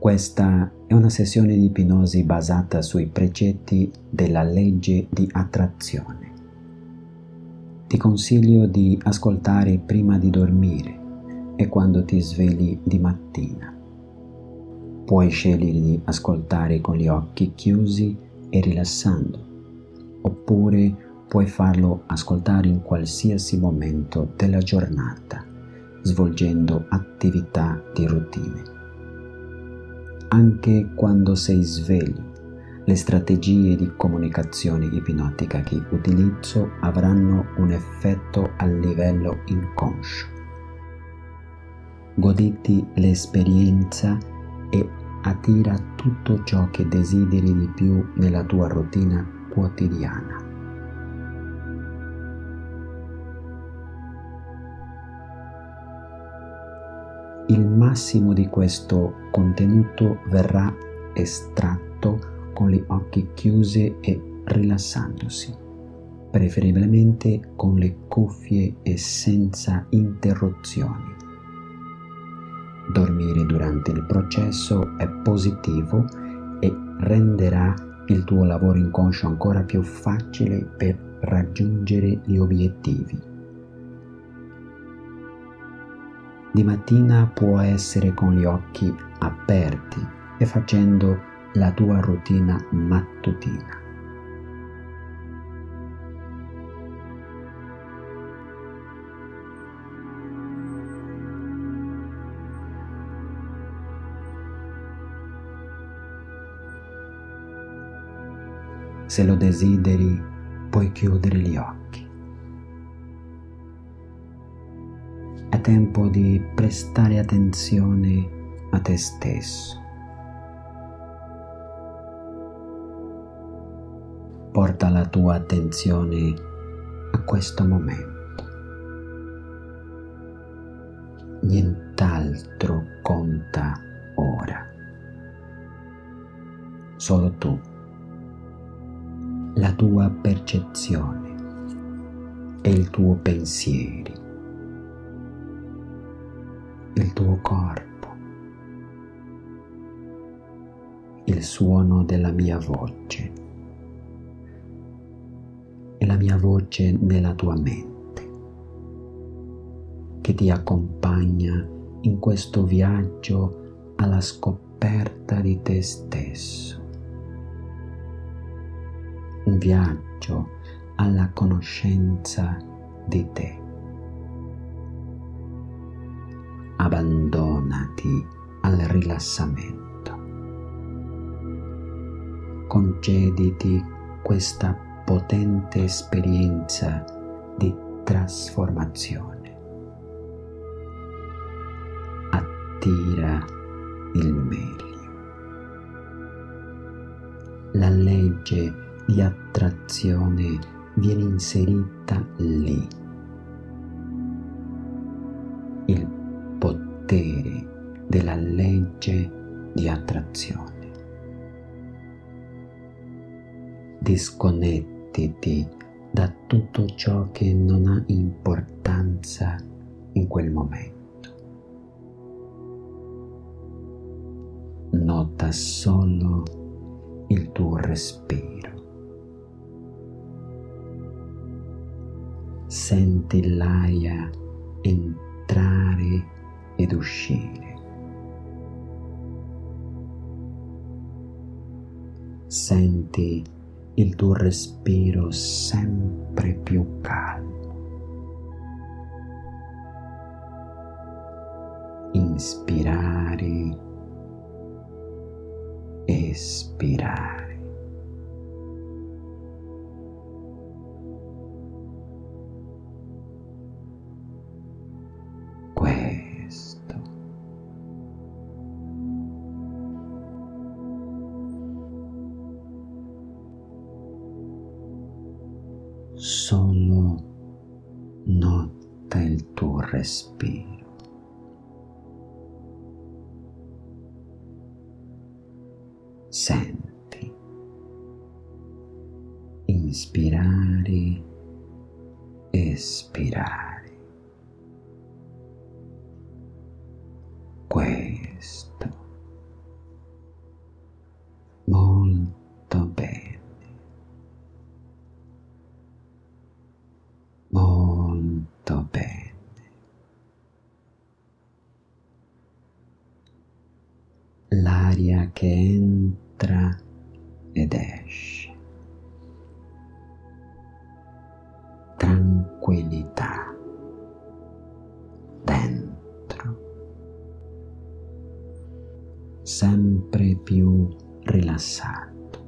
Questa è una sessione di ipnosi basata sui precetti della legge di attrazione. Ti consiglio di ascoltare prima di dormire e quando ti svegli di mattina. Puoi scegliere di ascoltare con gli occhi chiusi e rilassando, oppure puoi farlo ascoltare in qualsiasi momento della giornata, svolgendo attività di routine. Anche quando sei sveglio, le strategie di comunicazione ipnotica che utilizzo avranno un effetto a livello inconscio. Goditi l'esperienza e attira tutto ciò che desideri di più nella tua routine quotidiana. Massimo di questo contenuto verrà estratto con gli occhi chiusi e rilassandosi, preferibilmente con le cuffie e senza interruzioni. Dormire durante il processo è positivo e renderà il tuo lavoro inconscio ancora più facile per raggiungere gli obiettivi. Di mattina può essere con gli occhi aperti e facendo la tua routine mattutina. Se lo desideri, puoi chiudere gli occhi. Tempo di prestare attenzione a te stesso. porta la tua attenzione a questo momento. Nient'altro conta ora. Solo tu, la tua percezione e il tuo pensiero, il tuo corpo, il suono della mia voce e la mia voce nella tua mente, che ti accompagna in questo viaggio alla scoperta di te stesso. Un viaggio alla conoscenza di te. Abbandonati al rilassamento. Concediti questa potente esperienza di trasformazione. Attira il meglio. La legge di attrazione viene inserita lì. Legge di attrazione. Disconnetti Smettiti da tutto ciò che non ha importanza in quel momento. Nota solo il tuo respiro. Senti l'aria entrare ed uscire. Senti il tuo respiro sempre più calmo. Inspirare, espirare. Solo nota il tuo respiro. Senti, inspirare, espirare. Che entra ed esce. Tranquillità dentro, sempre più rilassato.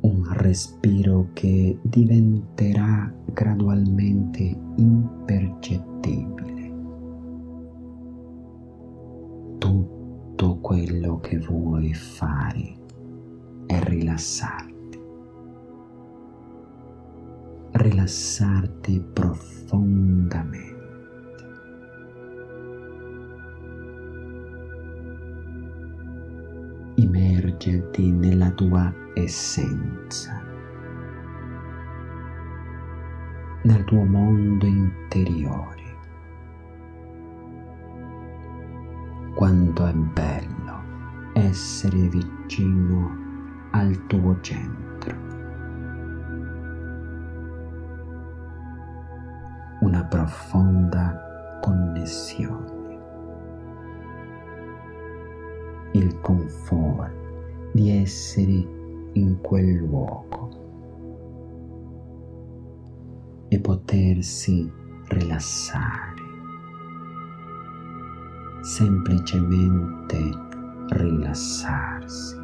Un respiro che diventerà gradualmente impercettibile. Tutto quello che vuoi fare è rilassarti. Rilassarti profondamente. Immergerti nella tua essenza, nel tuo mondo interiore. Quanto è bello essere vicino al tuo centro. Una profonda connessione. Il conforto di essere in quel luogo e potersi rilassare, semplicemente rilassarsi.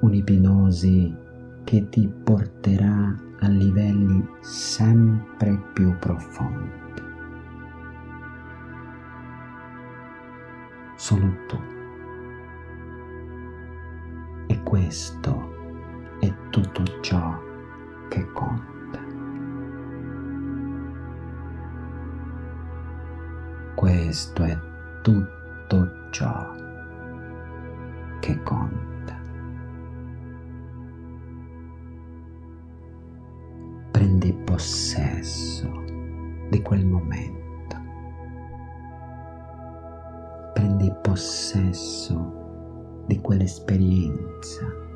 Un'ipnosi che ti porterà a livelli sempre più profondi. Solo tu questo è tutto ciò che conta. Questo è tutto ciò che conta. Prendi possesso di quel momento. Prendi possesso di quell'esperienza.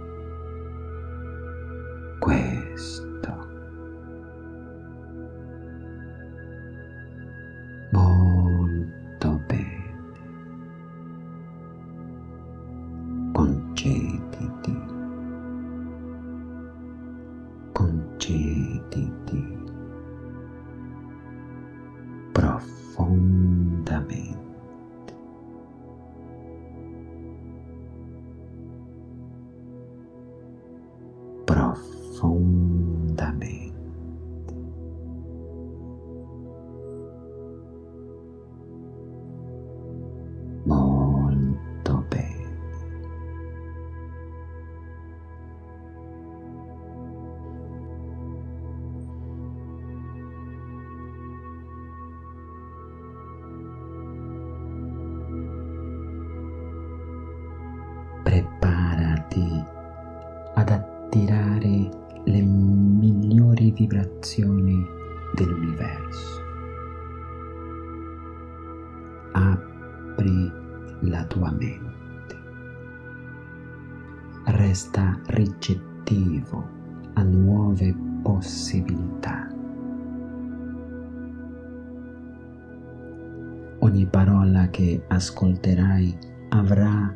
Ascolterai avrà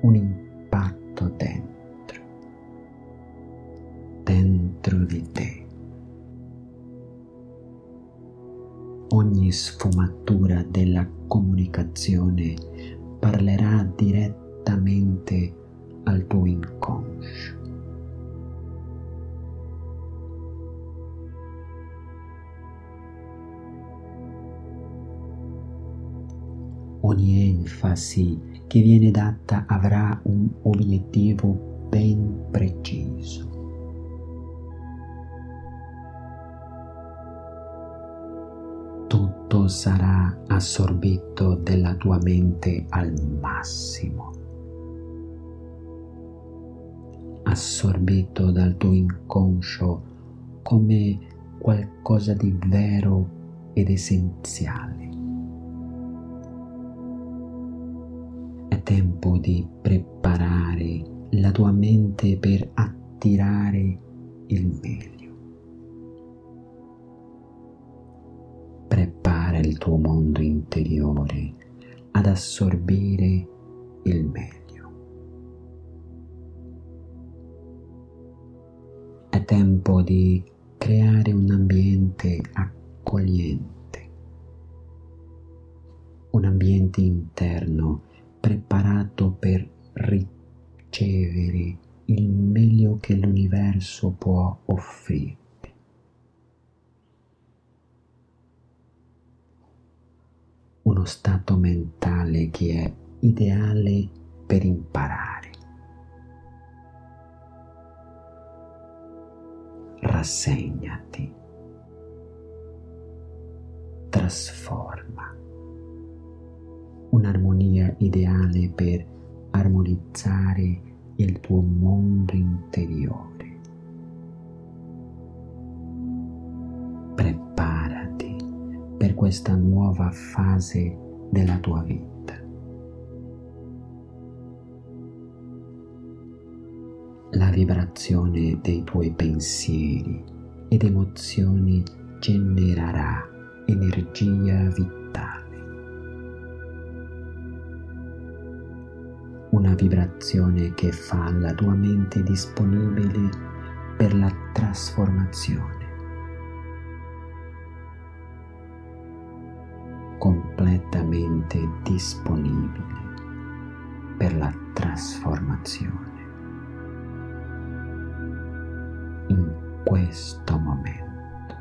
un impatto dentro dentro di te. Ogni sfumatura della comunicazione parlerà direttamente al tuo inconscio. Ogni enfasi che viene data avrà un obiettivo ben preciso. tutto sarà assorbito della tua mente al massimo, assorbito dal tuo inconscio come qualcosa di vero ed essenziale. Tempo di preparare la tua mente per attirare il meglio. il tuo mondo interiore ad assorbire il meglio. È tempo di creare un ambiente accogliente, un ambiente interno preparato per ricevere il meglio che l'universo può offrire. Uno stato mentale che è ideale per imparare. Rassegnati. Trasforma. Ideale per armonizzare il tuo mondo interiore. Preparati per questa nuova fase della tua vita. La vibrazione dei tuoi pensieri ed emozioni genererà energia vitale. Una vibrazione che fa la tua mente disponibile per la trasformazione. completamente disponibile per la trasformazione. In questo momento,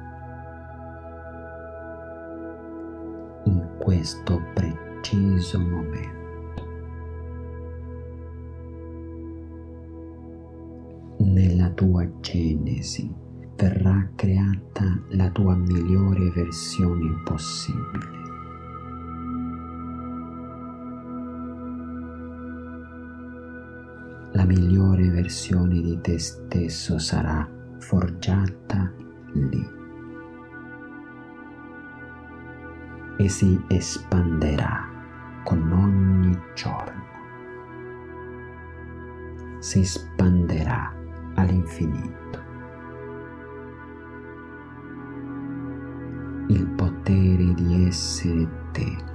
in questo preciso momento. Tua genesi verrà creata la tua migliore versione possibile. La migliore versione di te stesso sarà forgiata lì e si espanderà con ogni giorno. Si espanderà all'infinito. Il potere di essere te.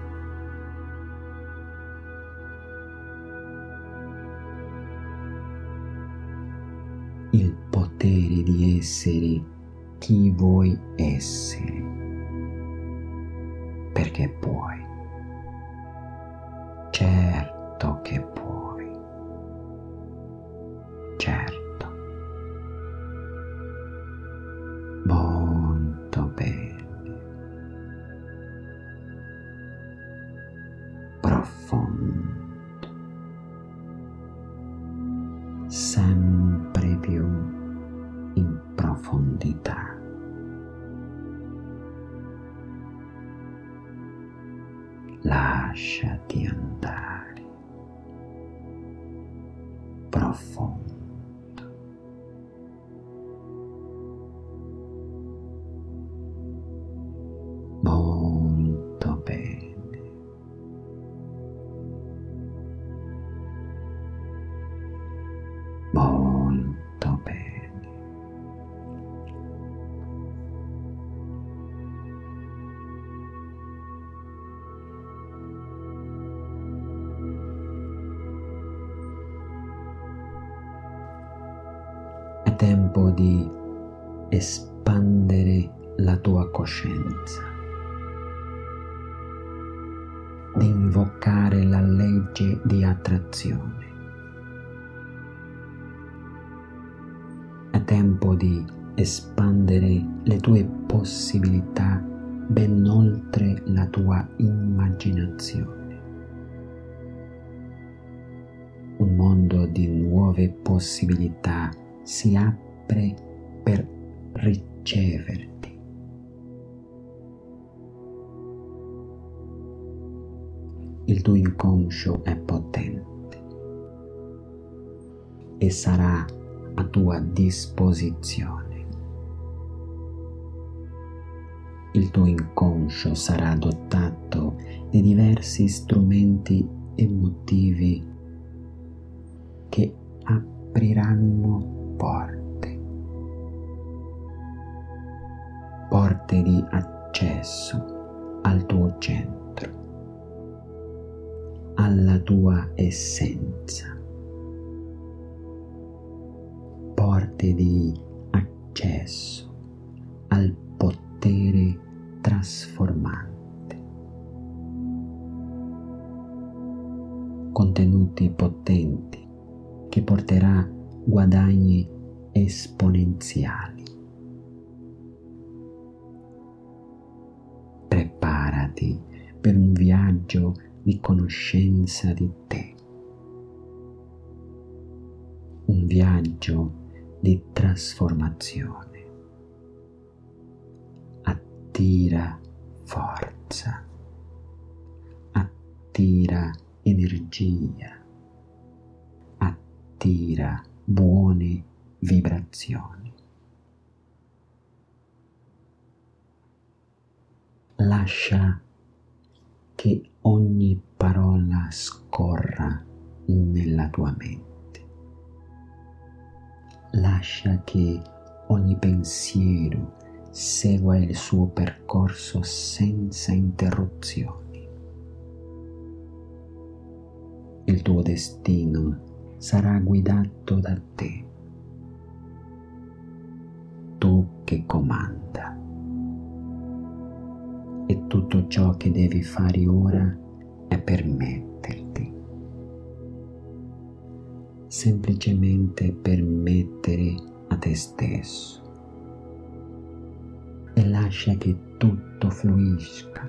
Il potere di essere chi vuoi essere, perché puoi. Certo che puoi. Molto bene. tempo di espandere la tua coscienza, di invocare la legge di attrazione. Tempo di espandere le tue possibilità ben oltre la tua immaginazione. Un mondo di nuove possibilità si apre per riceverti. Il tuo inconscio è potente e sarà a tua disposizione. Il tuo inconscio sarà dotato di diversi strumenti emotivi che apriranno porte, porte di accesso al tuo centro, alla tua essenza. Porte di accesso al potere trasformante. Contenuti potenti che porterà guadagni esponenziali. Preparati per un viaggio di conoscenza di te, un viaggio di trasformazione. Attira forza, attira energia, attira buone vibrazioni. Lascia che ogni parola scorra nella tua mente. Lascia che ogni pensiero segua il suo percorso senza interruzioni. Il tuo destino sarà guidato da te, tu che comanda. E tutto ciò che devi fare ora è permetterti. Semplicemente permettere a te stesso e lascia che tutto fluisca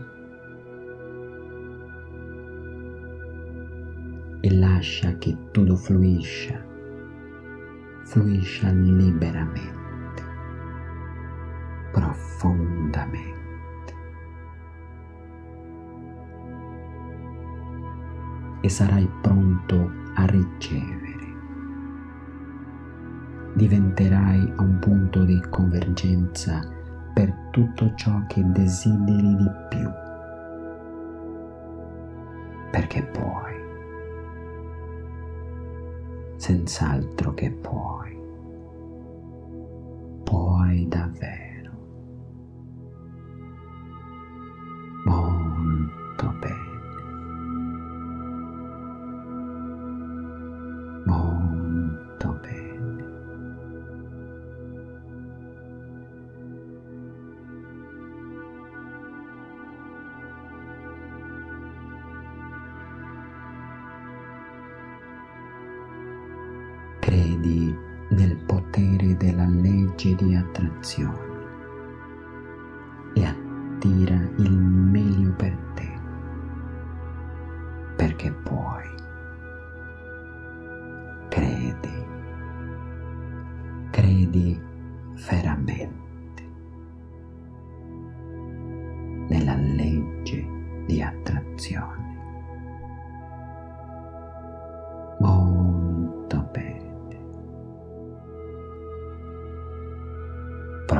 e lascia che tutto fluisca, fluisca liberamente, profondamente. E sarai pronto a ricevere. Diventerai un punto di convergenza per tutto ciò che desideri di più. Perché puoi senz'altro che puoi. Puoi davvero.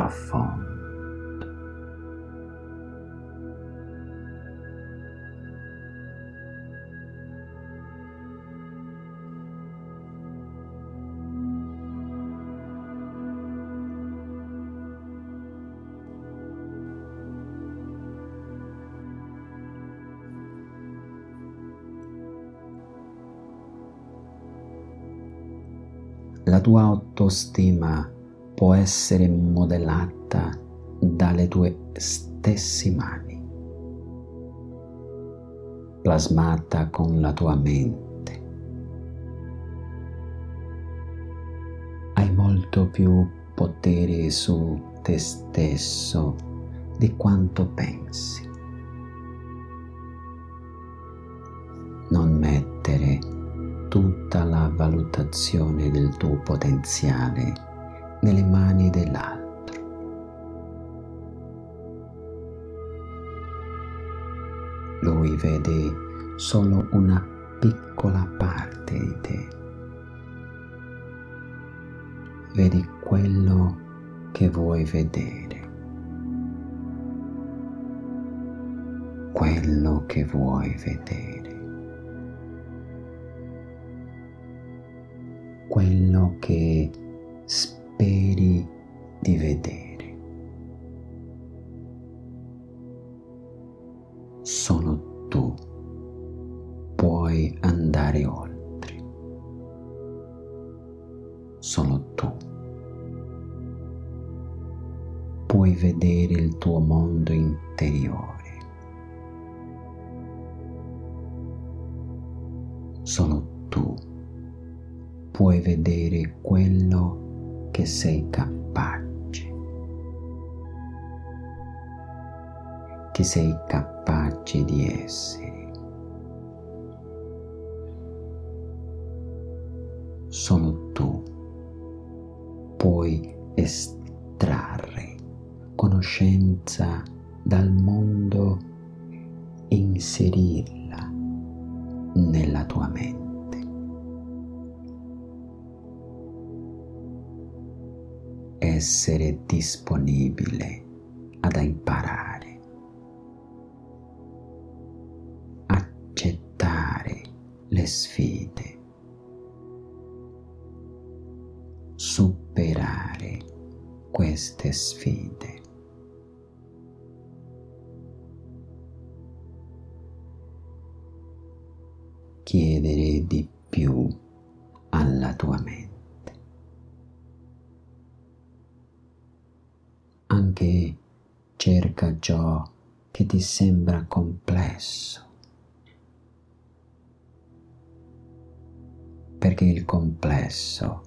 Profondo. La tua autostima può essere modellata dalle tue stesse mani, plasmata con la tua mente. Hai molto più potere su te stesso di quanto pensi. Non mettere tutta la valutazione del tuo potenziale nelle mani dell'altro. Lui vede solo una piccola parte di te. Vedi quello che vuoi vedere. Quello che vuoi vedere. puoi vedere il tuo mondo interiore. Solo tu puoi vedere quello che sei capace. Che sei capace di essere. Solo tu puoi estendere conoscenza dal mondo inserirla nella tua mente. Essere disponibile ad imparare, accettare le sfide, superare queste sfide. Che ti sembra complesso, perché il complesso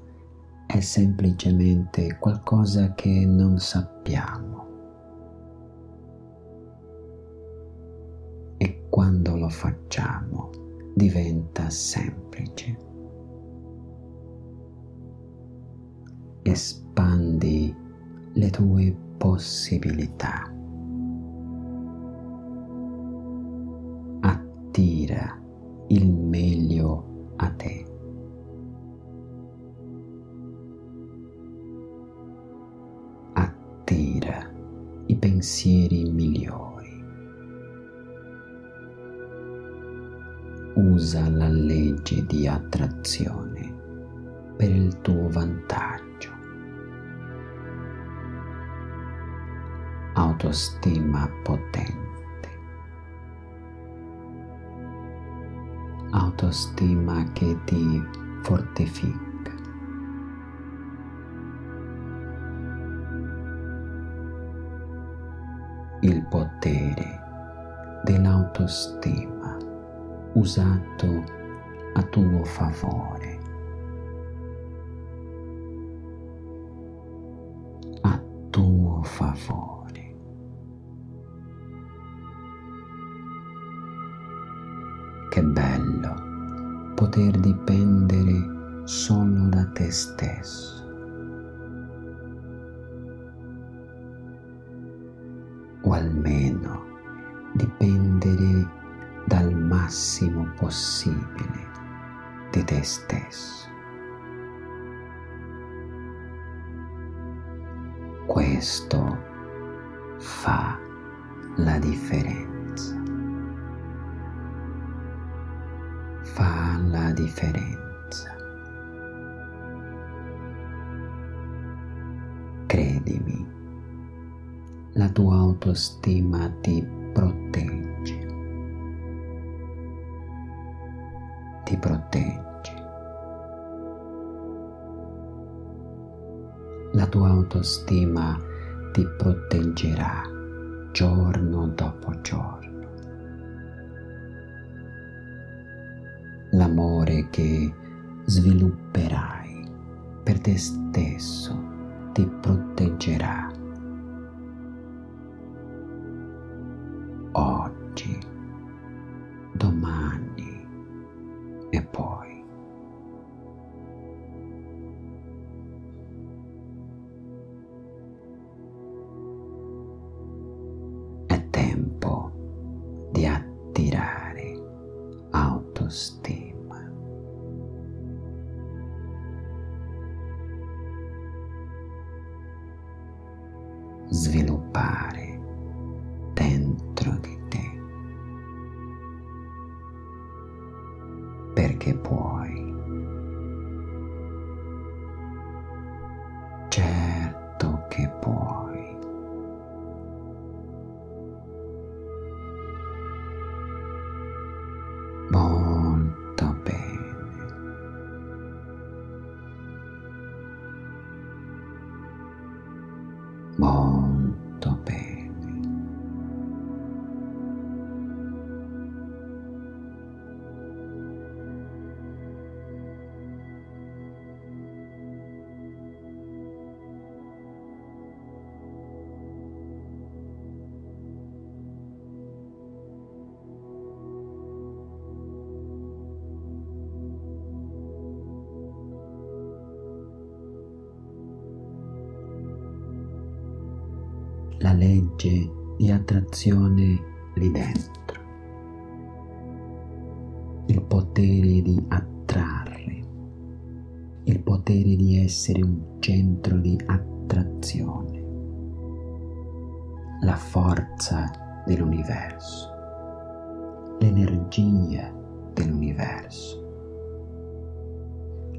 è semplicemente qualcosa che non sappiamo. E quando lo facciamo, diventa semplice. Espandi le tue possibilità. Attira il meglio a te. Attira i pensieri migliori. usa la legge di attrazione per il tuo vantaggio. Autostima potente. Autostima che ti fortifica. Il potere dell'autostima usato a tuo favore. A tuo favore. Che bello poter dipendere solo da te stesso. O almeno dipendere dal massimo possibile di te stesso. Questo fa la differenza. La differenza. Credimi, la tua autostima ti protegge ti protegge. La tua autostima ti proteggerà giorno dopo giorno. L'amore che svilupperai per te stesso ti proteggerà oggi, domani e poi. Certo di attrazione lì dentro, il potere di attrarre, il potere di essere un centro di attrazione, la forza dell'universo, l'energia dell'universo.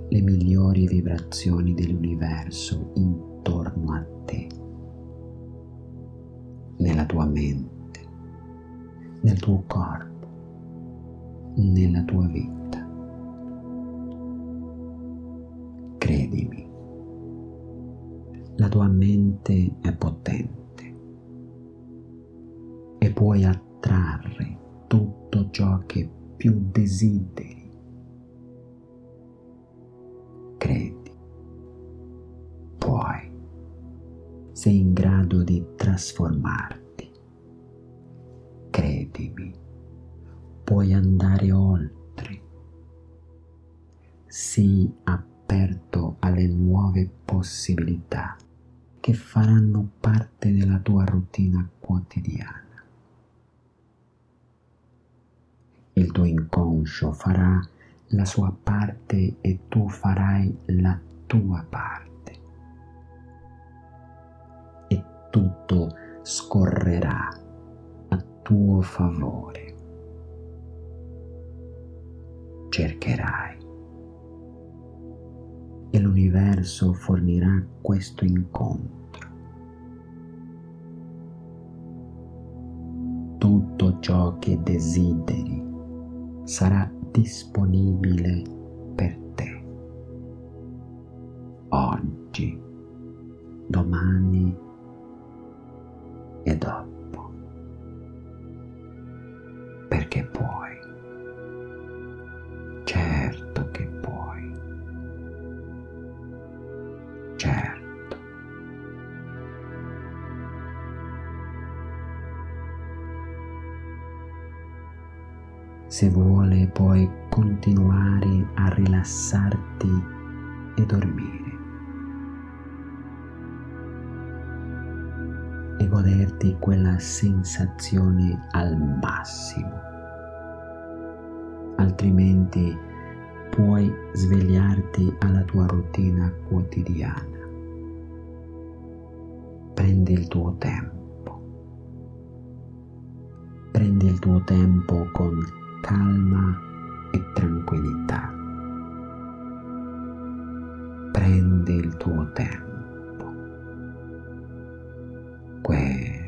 Le migliori vibrazioni dell'universo intorno a te, nella tua mente, nel tuo corpo, nella tua vita. Credimi, la tua mente è potente e puoi attrarre tutto ciò che più desideri Sei in grado di trasformarti. Credimi. Puoi andare oltre. Sii aperto alle nuove possibilità che faranno parte della tua routine quotidiana. Il tuo inconscio farà la sua parte e tu farai la tua parte. Tutto scorrerà a tuo favore. Cercherai e l'universo fornirà questo incontro. Tutto ciò che desideri sarà disponibile per te. Oggi, domani e dopo. Perché puoi. Certo che puoi. Certo. Se vuole puoi continuare a rilassarti e dormire goderti quella sensazione al massimo. Altrimenti puoi svegliarti alla tua routine quotidiana. Prendi il tuo tempo. Prendi il tuo tempo con calma e tranquillità. Prendi il tuo tempo. 鬼